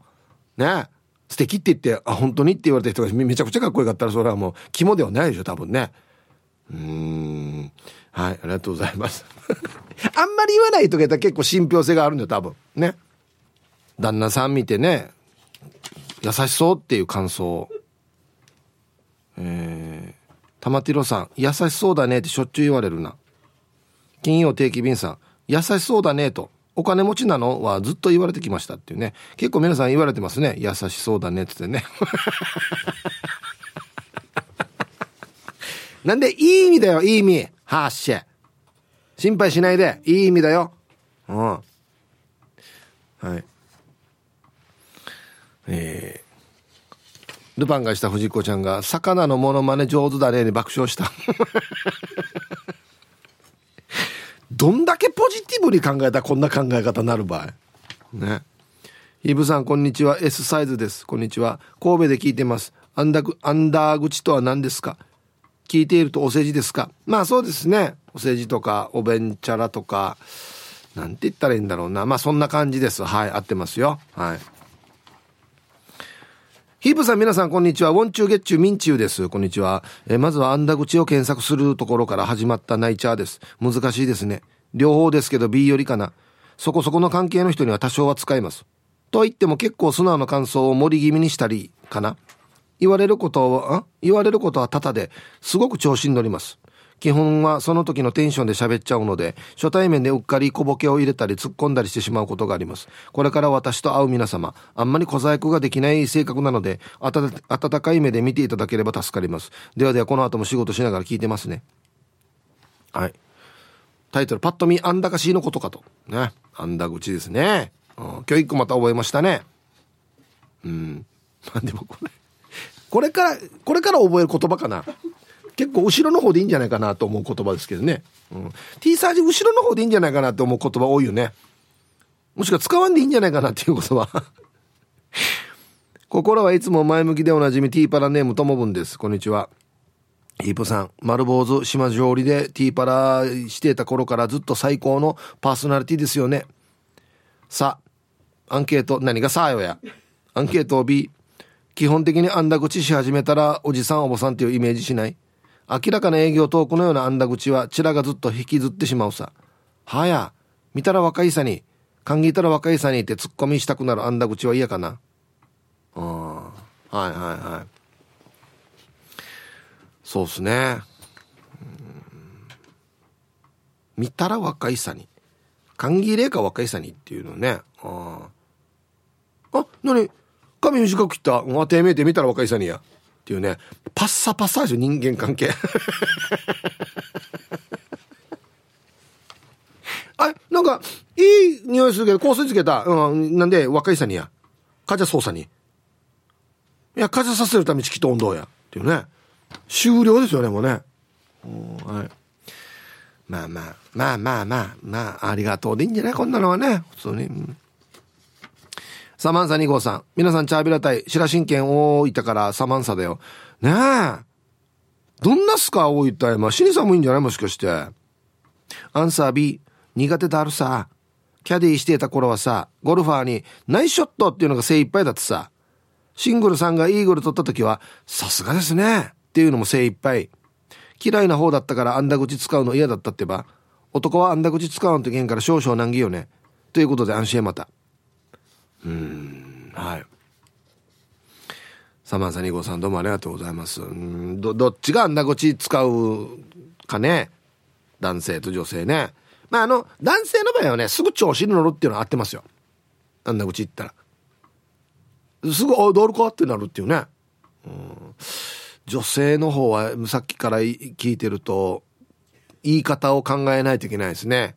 ね。素敵って言ってあ本当にって言われた人がめちゃくちゃかっこよかったらそれはもう肝ではないでしょ多分ね。うん。はいありがとうございます。あんまり言わないと言ったら結構信憑性があるんだよ多分。ね。旦那さん見てね優しそうっていう感想えー、玉ティロさん、優しそうだねってしょっちゅう言われるな。金曜定期便さん、優しそうだねと、お金持ちなのはずっと言われてきましたっていうね。結構皆さん言われてますね。優しそうだねってってね。なんで、いい意味だよ、いい意味。はっしゃ。心配しないで、いい意味だよ。うん。はい。えー、ルパンがした藤子ちゃんが、魚のモノマネ上手だねに爆笑した。どんだけポジティブに考えたらこんな考え方になる場合。ね。イブさん、こんにちは。S サイズです。こんにちは。神戸で聞いてます。アンダアンダー口とは何ですか？聞いているとお世辞ですか？まあそうですね。お世辞とか、おべんちゃらとか、なんて言ったらいいんだろうな。まあそんな感じです。はい、合ってますよ。はい。ヒープさん皆さんこんにちは。ウォンチューゲッチュミンチューです。こんにちは。えまずはアンダ口を検索するところから始まったナイチャーです。難しいですね。両方ですけど B よりかな。そこそこの関係の人には多少は使えます。とは言っても結構素直な感想を盛り気味にしたりかな。言われることは、言われることはタタですごく調子に乗ります。基本はその時のテンションで喋っちゃうので、初対面でうっかり小ボケを入れたり突っ込んだりしてしまうことがあります。これから私と会う皆様、あんまり小細工ができない性格なので、温かい目で見ていただければ助かります。ではではこの後も仕事しながら聞いてますね。はい。タイトル、パッと見、あんだかしのことかと。ね。あんだ口ですね。うん、今日一個また覚えましたね。うん。ま あでもこれ、これから、これから覚える言葉かな。結構後ろの方でいいんじゃないかなと思う言葉ですけどね。うん。T サージ後ろの方でいいんじゃないかなと思う言葉多いよね。もしくは使わんでいいんじゃないかなっていう言葉。心はいつも前向きでおなじみ T パラネームともぶんです。こんにちは。ヒープさん、丸坊主島上りで T パラしてた頃からずっと最高のパーソナリティですよね。さ、アンケート、何がさあよや。アンケートを B。基本的にあんだ口し始めたらおじさんおばさんっていうイメージしない？明らかな営業トークのようなあんだ口はチラがずっと引きずってしまうさ。はや、見たら若いさに歓迎たら若いさにってツッコミしたくなるあんだ口は嫌かな。ああはいはいはい。そうっすね。見たら若いさに。歓迎霊か若いさにっていうのね。ああ何？髪短く切った。あてめえて見たら若いさにや。っていうねパッサパッサでしょ人間関係。あれなんかいい匂いするけど香水つけた、うん、なんで若いさにや。カジャ操作に。いやカジャさせるためにきっと温度や。っていうね。終了ですよねもうね。はい。まあまあまあまあまあまあありがとうでいいんじゃないこんなのはね。普通に、うん。サマンサ2号さん。皆さん、チャービラ隊、白神県大分からサマンサだよ。ねえ。どんなすか、大分山。死に寒いいんじゃない？もしかして。アンサー B。苦手だるさ。キャディーしていた頃はさ、ゴルファーにナイスショットっていうのが精一杯だってさ。シングルさんがイーグル取った時は、さすがですね。っていうのも精一杯。嫌いな方だったからあんだ口使うの嫌だったってば。男はあんだ口使うのとけんから少々難儀よね。ということで安心へまた。うん。はい。サマンサ2号さんどうもありがとうございます。うんどどっちがあんな口使うかね？男性と女性ね。まああの男性の場合はねすぐ調子に乗るっていうのは合ってますよ。あんな口言ったら。すぐ「おいどうるか?」ってなるっていうね、うん、女性の方はさっきから聞いてると言い方を考えないといけないですね。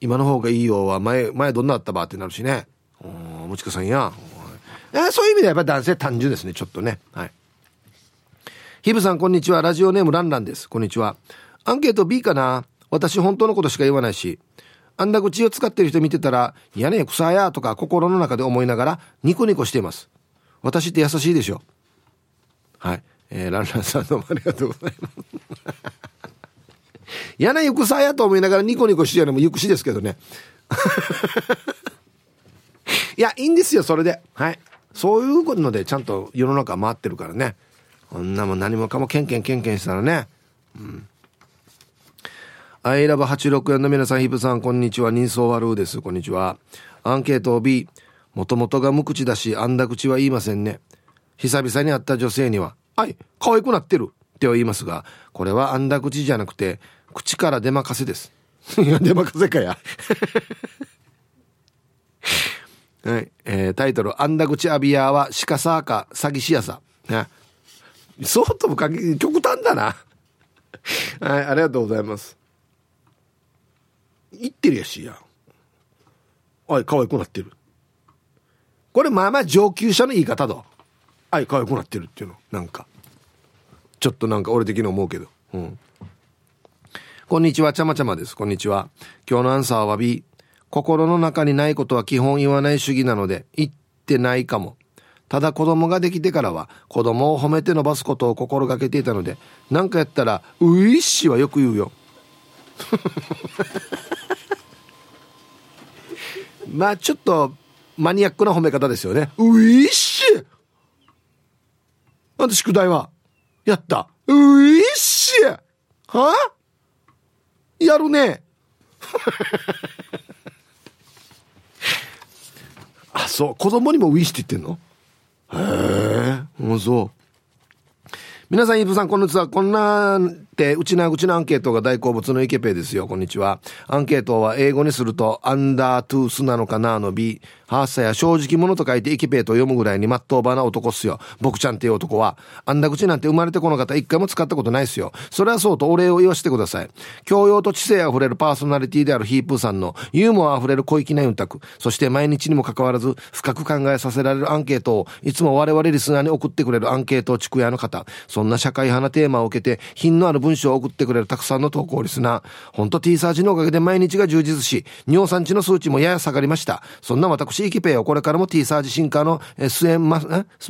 今の方がいいよは前、前どんなあったばってなるしね。うんもちかさんや。そういう意味ではやっぱ男性単純ですね、ちょっとね。はい。ヒブさん、こんにちは。ラジオネームランランです。こんにちは。アンケート B かな私本当のことしか言わないし。あんだ口を使ってる人見てたら、いやねえ、草やとか心の中で思いながらニコニコしています。私って優しいでしょ。はい。えー、ランランさんどうもありがとうございます。嫌な行くさやと思いながらニコニコしてるのも行くしですけどね。いや、いいんですよ、それで。はい。そういうのでちゃんと世の中回ってるからね。こんなも何もかもケンケンケンケンしたらね。うん。アイラブ864の皆さん、ヒブさん、こんにちは。人相悪うです。こんにちは。アンケート B。もともとが無口だし、あんだ口は言いませんね。久々に会った女性には、はい、可愛くなってるって言いますが、これはあんだ口じゃなくて、口から出まかせです。いや、出まかせかや。はい。えー、タイトル、あんだ口アビアは鹿サーカ詐欺師やさ。ね。そうともかけ、極端だな。はい、ありがとうございます。言ってるやしや。おい、可愛くなってる。これまあまあ上級者の言い方だ。はい、可愛くなってるっていうの。なんか。ちょっとなんか俺的に思うけど。うん。こんにちは、ちゃまちゃまです。こんにちは。今日のアンサーは B。心の中にないことは基本言わない主義なので、言ってないかも。ただ子供ができてからは子供を褒めて伸ばすことを心がけていたので、何かやったら、ういっしはよく言うよ。まあちょっとマニアックな褒め方ですよね。ういっしなんで宿題は？やった。ういっしは？あやるね。あ、そう。子供にもウィッシュって言ってんの？へえ、もうそう。皆さん、イブさん、こんにちは。こんなてうちなうちのアンケートが大好物のイケペですよ。こんにちは。アンケートは英語にするとアンダートゥースなのかなの B ハーサや正直者と書いてイケペイと読むぐらいにまっとうばな男っすよ。僕ちゃんっていう男はあんだ口なんて生まれてこの方一回も使ったことないっすよ。それはそうとお礼を言わせてください。教養と知性あふれるパーソナリティであるヒープーさんのユーモアあふれる小粋なユンタク。そして毎日にもかかわらず深く考えさせられるアンケートをいつも我々リスナーに送ってくれるアンケート地区屋の方。そんな社会派なテーマを受けて品のある文文章を送ってくれるたくさんの投稿リスナー。ほんと T サージのおかげで毎日が充実し、尿酸値の数値もやや下がりました。そんな私、イキペイをこれからも T サージ進化の末、ま、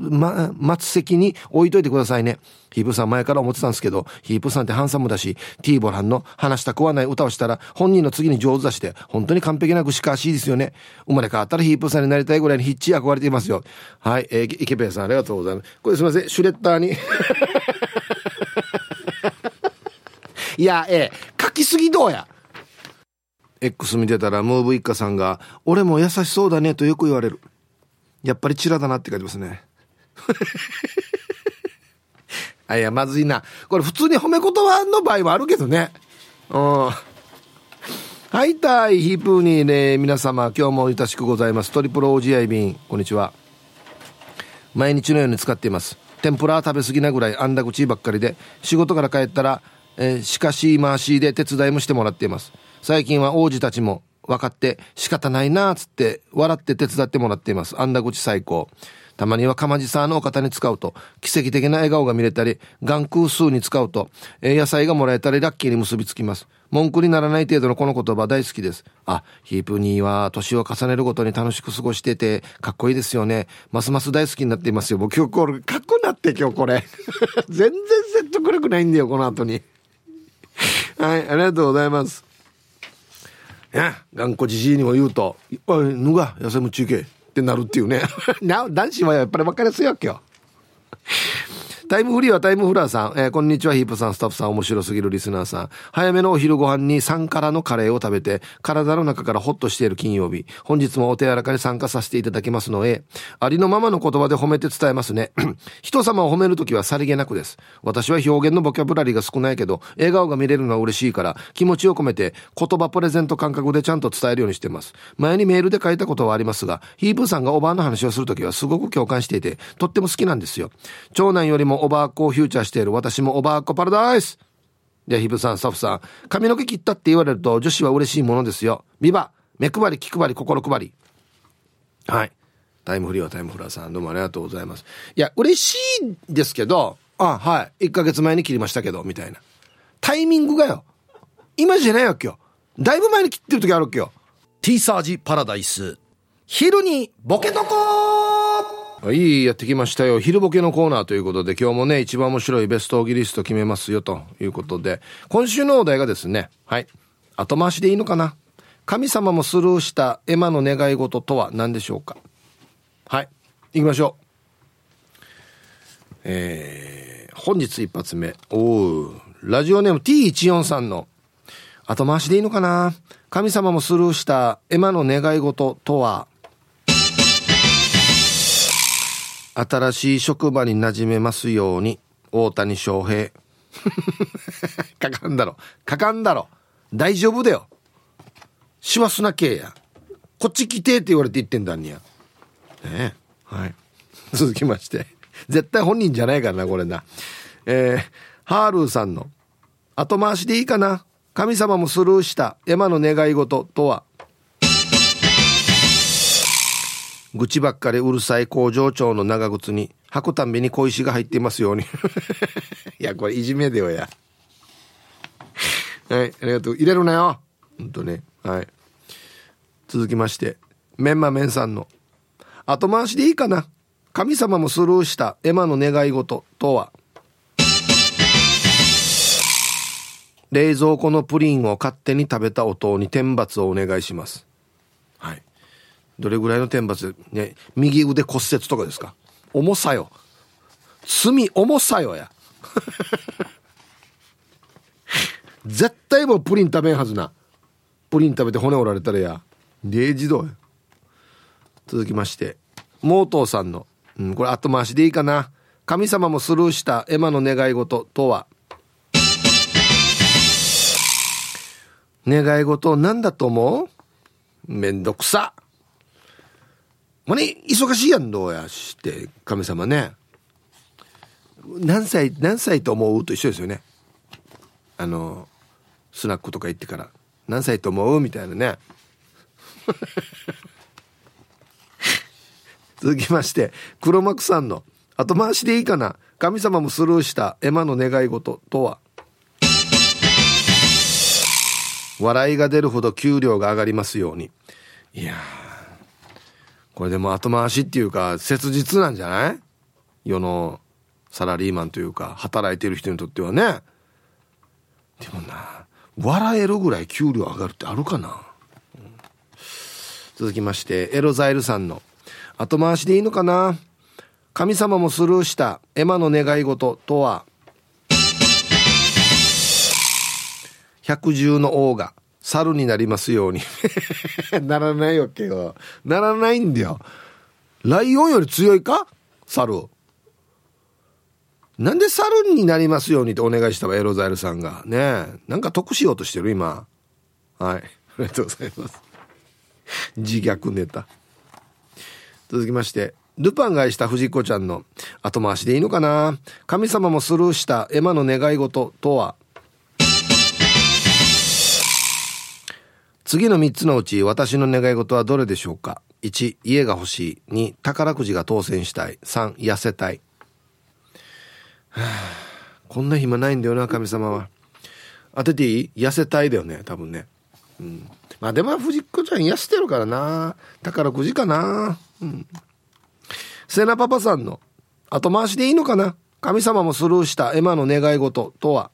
ま、末席に置いといてくださいね。ヒープさん前から思ってたんですけど、ヒープさんってハンサムだし、ティーボランの話したくはない歌をしたら、本人の次に上手だして、本当に完璧な串川しいですよね。生まれ変わったらヒープさんになりたいぐらいにヒッチ憧れていますよ。はい、えー、イケペイさんありがとうございます。これすいません、シュレッダーに。いや、ええ、書きすぎどうや？X 見てたらムーブ一家さんが「俺も優しそうだね」とよく言われる。やっぱりチラだなって書いてますね。あいやまずいな。これ普通に褒め言葉の場合もあるけどね。うん。はいたいヒープーニーね皆様今日も親しくございます。トリプル OGI 便こんにちは。毎日のように使っています。天ぷらは食べ過ぎなぐらいあんだ口ばっかりで仕事から帰ったら、えー、しかし回しで手伝いもしてもらっています。最近は王子たちも分かって仕方ないなっつって笑って手伝ってもらっています。あんだ口最高。たまにはかまじさのお方に使うと奇跡的な笑顔が見れたり眼空数に使うと、えー、野菜がもらえたりラッキーに結びつきます。文句にならない程度のこの言葉大好きです。あヒープニーは年を重ねるごとに楽しく過ごしててかっこいいですよね。ますます大好きになっていますよ。僕今日これかっこなって今日これ。全然説得力ないんだよこの後に。はいありがとうございます。や頑固じじいにも言うと「おい脱が痩せむちいけ」ってなるっていうね。な男子はやっぱり分かりやすいわけよ。タイムフリーはタイムフラーさん、えー、こんにちは。ヒープさんスタッフさん面白すぎるリスナーさん。早めのお昼ご飯に3からのカレーを食べて体の中からホッとしている金曜日。本日もお手柔らかに参加させていただきますのでありのままの言葉で褒めて伝えますね。人様を褒めるときはさりげなくです。私は表現のボキャブラリーが少ないけど笑顔が見れるのは嬉しいから気持ちを込めて言葉プレゼント感覚でちゃんと伝えるようにしています。前にメールで書いたことはありますがヒープさんがおばあの話をするときはすごく共感していてとっても好きなんですよ。長男よりもおばあっ子をフューチャーしている私もおばあっ子パラダイス。ではヒブさんスタッフさん髪の毛切ったって言われると女子は嬉しいものですよ。ビバ目配り気配り心配り。はい。タイムフリーはタイムフラーさんどうもありがとうございます。いや嬉しいですけどあはい。1ヶ月前に切りましたけどみたいな。タイミングがよ。今じゃないわけよ。だいぶ前に切ってる時あるわけよ。T サージパラダイス。昼にボケとこはいやってきましたよ。昼ボケのコーナーということで今日もね一番面白いベストオギリスト決めますよということで今週のお題がですねはい後回しでいいのかな？神様もスルーしたエマの願い事とは何でしょうか？はい行きましょう。えー、本日一発目。おおラジオネーム T14 さんの後回しでいいのかな？神様もスルーしたエマの願い事とは新しい職場に馴染めますように大谷翔平。かかんだろ。かかんだろ。大丈夫だよ。しわすなけや。こっち来てって言われて言ってんだんにや。ねはい。続きまして。絶対本人じゃないからなこれな。えー、ハールーさんの。後回しでいいかな。神様もスルーした。エマの願い事とは？愚痴ばっかりうるさい工場長の長靴に履くたんびに小石が入っていますように。いやこれいじめだよや。はいありがとう。入れるなよ。ほんとねはい。続きましてメンマメンさんの後回しでいいかな。神様もスルーしたエマの願い事とは。冷蔵庫のプリンを勝手に食べた音に天罰をお願いします。はい。どれぐらいの天罰？ね右腕骨折とかですか？重さよ。罪重さよや。絶対もうプリン食べんはずな。プリン食べて骨折られたらや。0時動や。続きましてモートーさんの、うん、これ後回しでいいかな。神様もスルーしたエマの願い事とは？願い事なんだと思う？めんどくさ。もうね、忙しいやん、どうやして、神様ね。何歳、何歳と思うと一緒ですよね。あの、スナックとか行ってから、何歳と思うみたいなね。続きまして、黒幕さんの、後回しでいいかな。神様もスルーしたエマの願い事とは、笑いが出るほど給料が上がりますように。いや。これでも後回しっていうか切実なんじゃない？世のサラリーマンというか働いてる人にとってはね。でもな笑えるぐらい給料上がるってあるかな、続きましてエロザイルさんの後回しでいいのかな？神様もスルーしたエマの願い事とは？百獣の王が猿になりますように。ならないわけよ。ならないんだよ。ライオンより強いか？猿なんで猿になりますようにってお願いしたわエロザイルさんが。ねえ。なんか得しようとしてる今。はい。ありがとうございます。自虐ネタ。続きましてルパンが愛した藤子ちゃんの後回しでいいのかな？神様もスルーしたエマの願い事とは？次の3つのうち私の願い事はどれでしょうか？1家が欲しい。2宝くじが当選したい。3痩せたい、はあ、こんな暇ないんだよな神様は。当てていい？痩せたいだよね多分ね。うん。まあでも藤子ちゃん痩せてるからな。宝くじかな。うん。セナパパさんの後回しでいいのかな？神様もスルーしたエマの願い事とは？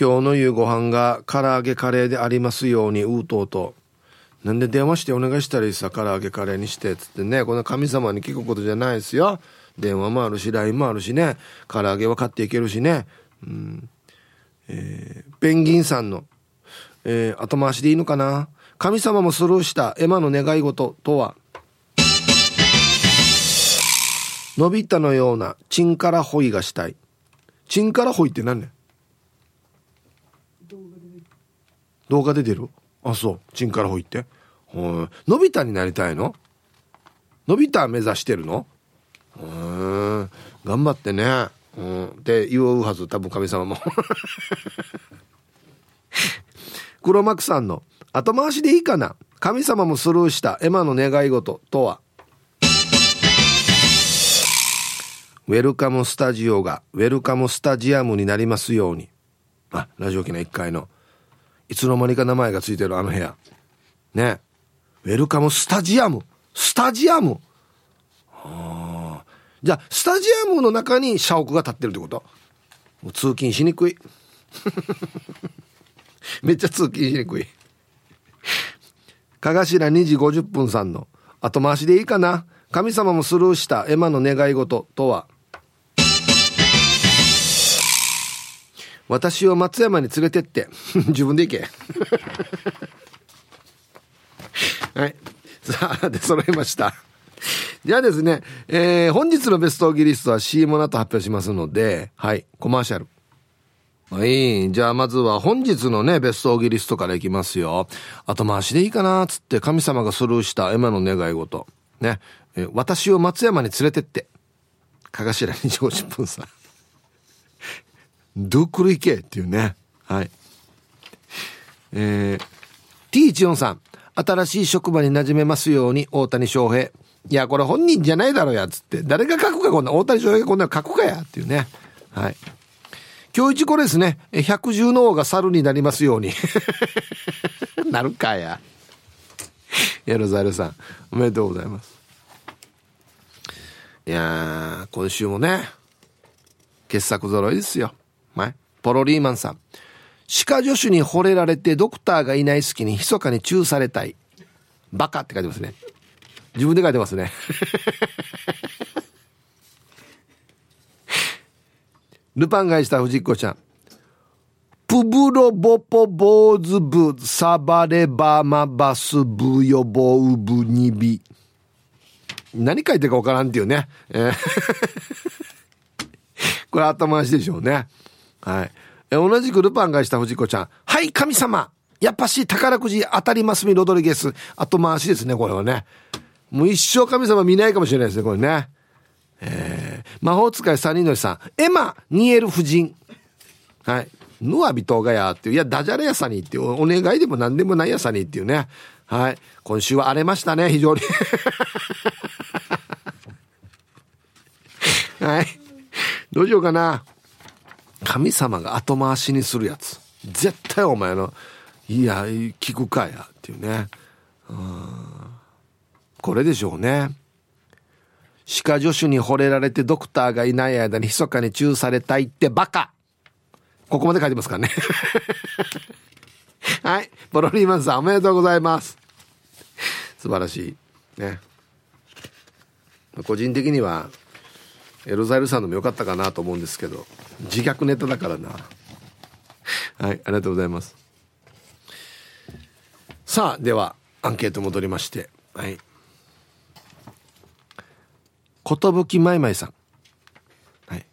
今日の夕ご飯が唐揚げカレーでありますようにうとうと。なんで電話してお願いしたらいいさ唐揚げカレーにしてっつってね。この神様に聞くことじゃないですよ。電話もあるし LINE もあるしね。唐揚げは買っていけるしね。うん。えー、ペンギンさんの、えー、後回しでいいのかな？神様もスルーしたエマの願い事とは？のび太のようなチンカラホイがしたい。チンカラホイって何ね動画で出る？あそう。チンカラホイって？のび太になりたいの？のび太目指してるの？うん頑張ってね。うん。って言うはず。多分神様も。黒幕さんの。後回しでいいかな？神様もスルーした。エマの願い事。とは？ウェルカムスタジオがウェルカムスタジアムになりますように。あラジオ機の1階の。いつの間にか名前がついてるあの部屋。ね。ウェルカムスタジアム。スタジアム。はあじゃあスタジアムの中に社屋が建ってるってこと？もう通勤しにくい。めっちゃ通勤しにくい。かがしら2時50分さんの後回しでいいかな。神様もスルーしたエマの願い事とは？私を松山に連れてって 自分で行け はいさあで揃いましたじゃあですね、えー、本日のベストギリストは CM の後発表しますのではいコマーシャルはい。じゃあまずは本日のね、ベストオギリストからいきますよ。後回しでいいかなつって神様がスルーしたエマの願い事。ね。え私を松山に連れてって。かがしらに上司分さん。どっくる行けっていうね。はい。えー、T14 さん。新しい職場に馴染めますように、大谷翔平。いや、これ本人じゃないだろうや、つって。誰が書くか、こんな、大谷翔平がこんなの書くかや、っていうね。はい。今日一これですね。百獣の王が猿になりますように。なるかや。ヤロザイルさん、おめでとうございます。いや今週もね、傑作揃いですよ。はい。ポロリーマンさん。歯科助手に惚れられてドクターがいない隙に密かにチューされたい。バカって書いてますね。自分で書いてますね。ルパンがした藤子ちゃん。プブロボポボーズブサバレバマバスブヨボウブニビ。何書いてるかわからんっていうね。えー これ頭回しでしょうね。はい。え同じくルパンがした藤子ちゃん。はい、神様やっぱし宝くじ当たりますみロドリゲス。後回しですね、これはね。もう一生神様見ないかもしれないですね、これね。えー、魔法使い三人のりさん。エマ、ニエル夫人。はい。ヌアビトガヤっていう、いや、ダジャレやさにっていう、お願いでも何でもないやさにっていうね。はい。今週は荒れましたね、非常に。はい。どうしようかな。神様が後回しにするやつ。絶対お前の、いや、聞くかや、っていうね。うんこれでしょうね。歯科助手に惚れられてドクターがいない間に密かにチューされたいってバカここまで書いてますからね。はい。ボロリーマンさんおめでとうございます。素晴らしい。ね。個人的には、エロザイルさんのも良かったかなと思うんですけど、自虐ネタだからな。はいありがとうございます。さあではアンケート戻りまして。はい。寿まいまいさん。はい。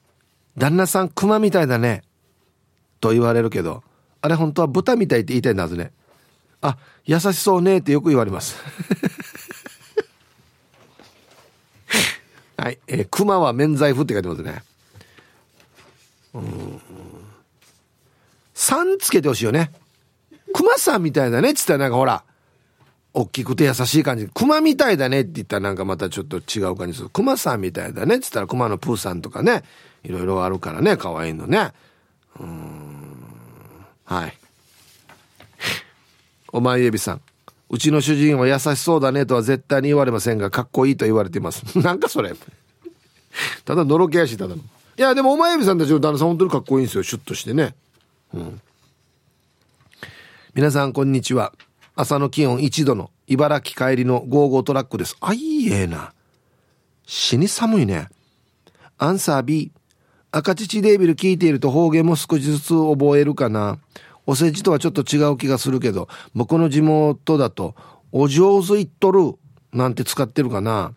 旦那さん熊みたいだね。と言われるけどあれ本当は豚みたいって言いたいんだはずね。あ優しそうねってよく言われます。はい、えー、熊は免罪符って書いてますね。うん。さん。つけてほしいよね熊さん。みたいだねっつったらなん。かほら大きくて優しい感じ熊みたいだねって言ったらなん。かまたちょっと違う感じする熊さん。みたいだねっつったら熊のプーさん。とかねいろいろあるからね可愛いのねうん。はいお前エビさん。うちの主人は優しそうだねとは絶対に言われません。がかっこいいと言われていますなん。かそれただのろけやしただのいやでもお前エビさんたちの旦那さん本当にかっこいいんですよ。シュッとしてね。うん。皆さんこんにちは。朝の気温1度の茨城帰りの55トラックです。あいいえな。死に寒いね。アンサー B 赤乳デービル聞いていると方言も少しずつ覚えるかな。お世辞とはちょっと違う気がするけど僕の地元だとお上手いっとるなんて使ってるかな。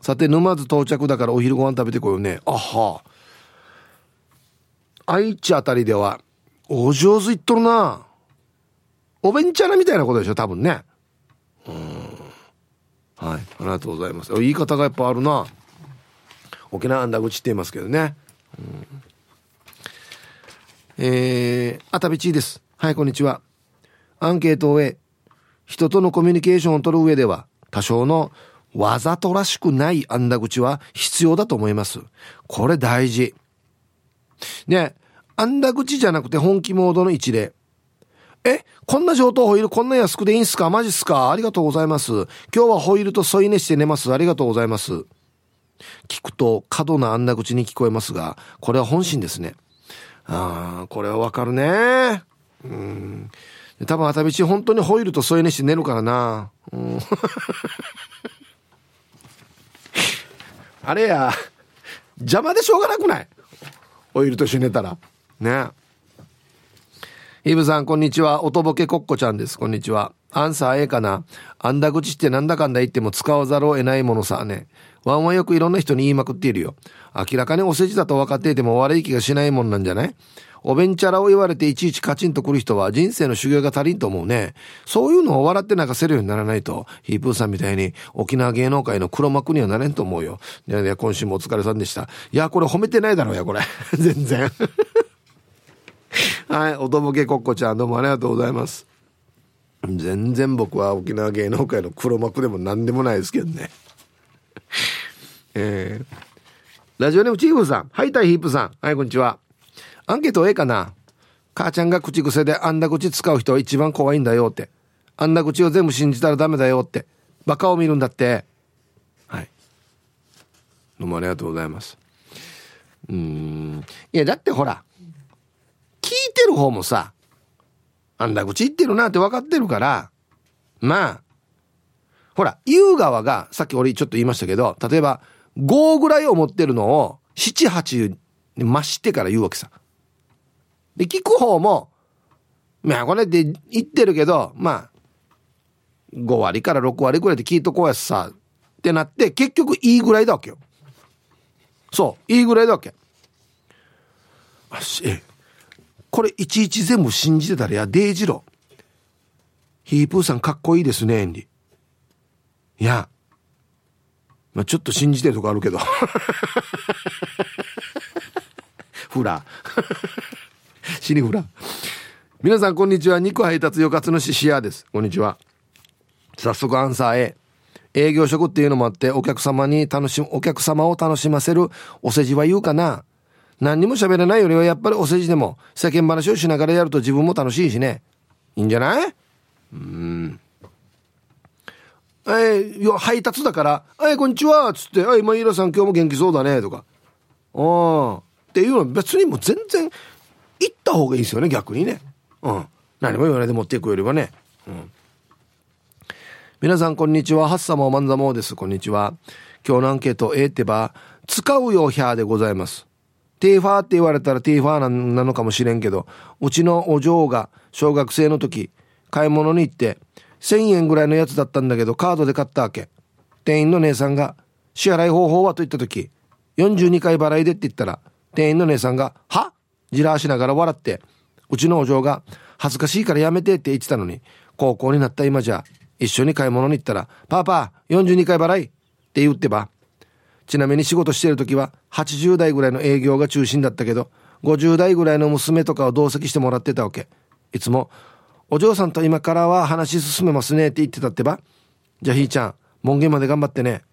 さて沼津到着だからお昼ご飯食べてこようね。あは。愛知あたりではお上手いっとるな。おべんちゃらみたいなことでしょ多分ね。うん。はい。ありがとうございます。言い方がやっぱあるな。沖縄あんだ口って言いますけどね、うん、えー、あたびちーです。はいこんにちは。アンケートを終え人とのコミュニケーションを取る上では多少のわざとらしくないあんだ口は必要だと思います。これ大事。ねあんだ口じゃなくて本気モードの一例え、こんな上等ホイールこんな安くでいいんすか？マジっすか？ありがとうございます。今日はホイールと添い寝して寝ます。ありがとうございます。聞くと過度なあんな口に聞こえますが、これは本心ですね。ああ、これはわかるね。うん。多分、あたびち本当にホイールと添い寝して寝るからな。うん、あれや、邪魔でしょうがなくない？ホイールと一緒に寝たら。ね。イブさん、こんにちは。おとぼけコッコちゃんです。こんにちは。アンサー A かな。あんだ口ってなんだかんだ言っても使わざるを得ないものさね。ワンはよくいろんな人に言いまくっているよ。明らかにお世辞だと分かっていても悪い気がしないもんなんじゃない？おべんちゃらを言われていちいちカチンとくる人は人生の修行が足りんと思うね。そういうのを笑って泣かせるようにならないと、ヒープーさんみたいに沖縄芸能界の黒幕にはなれんと思うよ。いやいや、今週もお疲れさんでした。いや、これ褒めてないだろうや、これ。全然。はい、おとぼけこっこちゃんどうもありがとうございます。全然僕は沖縄芸能界の黒幕でも何でもないですけどね。えー、ラジオネームチーフさん、ハイタイヒープさん、はい、こんにちは。アンケートええかな母ちゃんが口癖であんな口使う人は一番怖いんだよって。あんな口を全部信じたらダメだよって。バカを見るんだって。はい。どうもありがとうございます。うん。いや、だってほら、聞いてる方もさ、あんだ口言ってるなって分かってるから、まあ、ほら、言う側が、さっき俺ちょっと言いましたけど、例えば、5ぐらい思ってるのを、7、8に増してから言うわけさ。で、聞く方も、まあ、これって言ってるけど、まあ、5割から6割ぐらいで聞いとこうやさ、ってなって、結局いいぐらいだわけよ。そう、いいぐらいだわけ。あし、え、これいちいち全部信じてたらやデイジローヒープーさんかっこいいですねエンリいやまあちょっと信じてるとこあるけど フラ死にフラ皆さんこんにちは。肉配達よかつのししやです。こんにちは。早速アンサー A 営業職っていうのもあってお客様に楽しむお客様を楽しませるお世辞は言うかな。何にも喋れないよりはやっぱりお世辞でも世間話をしながらやると自分も楽しいしね。いいんじゃない？うん。えー、配達だから、えー、こんにちは。っつって、えい、マイラさん今日も元気そうだね。とか。ああ。っていうのは別にもう全然行った方がいいですよね、逆にね。うん。何も言わないで持っていくよりはね。うん。皆さんこんにちは。ハッサモーマンザモーです。こんにちは。今日のアンケート A ってば、使うよひゃーでございます。ティーファーって言われたらティーファーなのかもしれんけど、うちのお嬢が小学生の時、買い物に行って、1000円ぐらいのやつだったんだけど、カードで買ったわけ。店員の姉さんが、支払い方法はと言った時、42回払いでって言ったら、店員の姉さんが、は？じらしながら笑って、うちのお嬢が、恥ずかしいからやめてって言ってたのに、高校になった今じゃ、一緒に買い物に行ったら、パパ、42回払いって言ってば。ちなみに仕事してる時は、80代ぐらいの営業が中心だったけど、50代ぐらいの娘とかを同席してもらってたわけ。いつも、お嬢さんと今からは話進めますねって言ってたってば。じゃあひーちゃん、門限まで頑張ってね。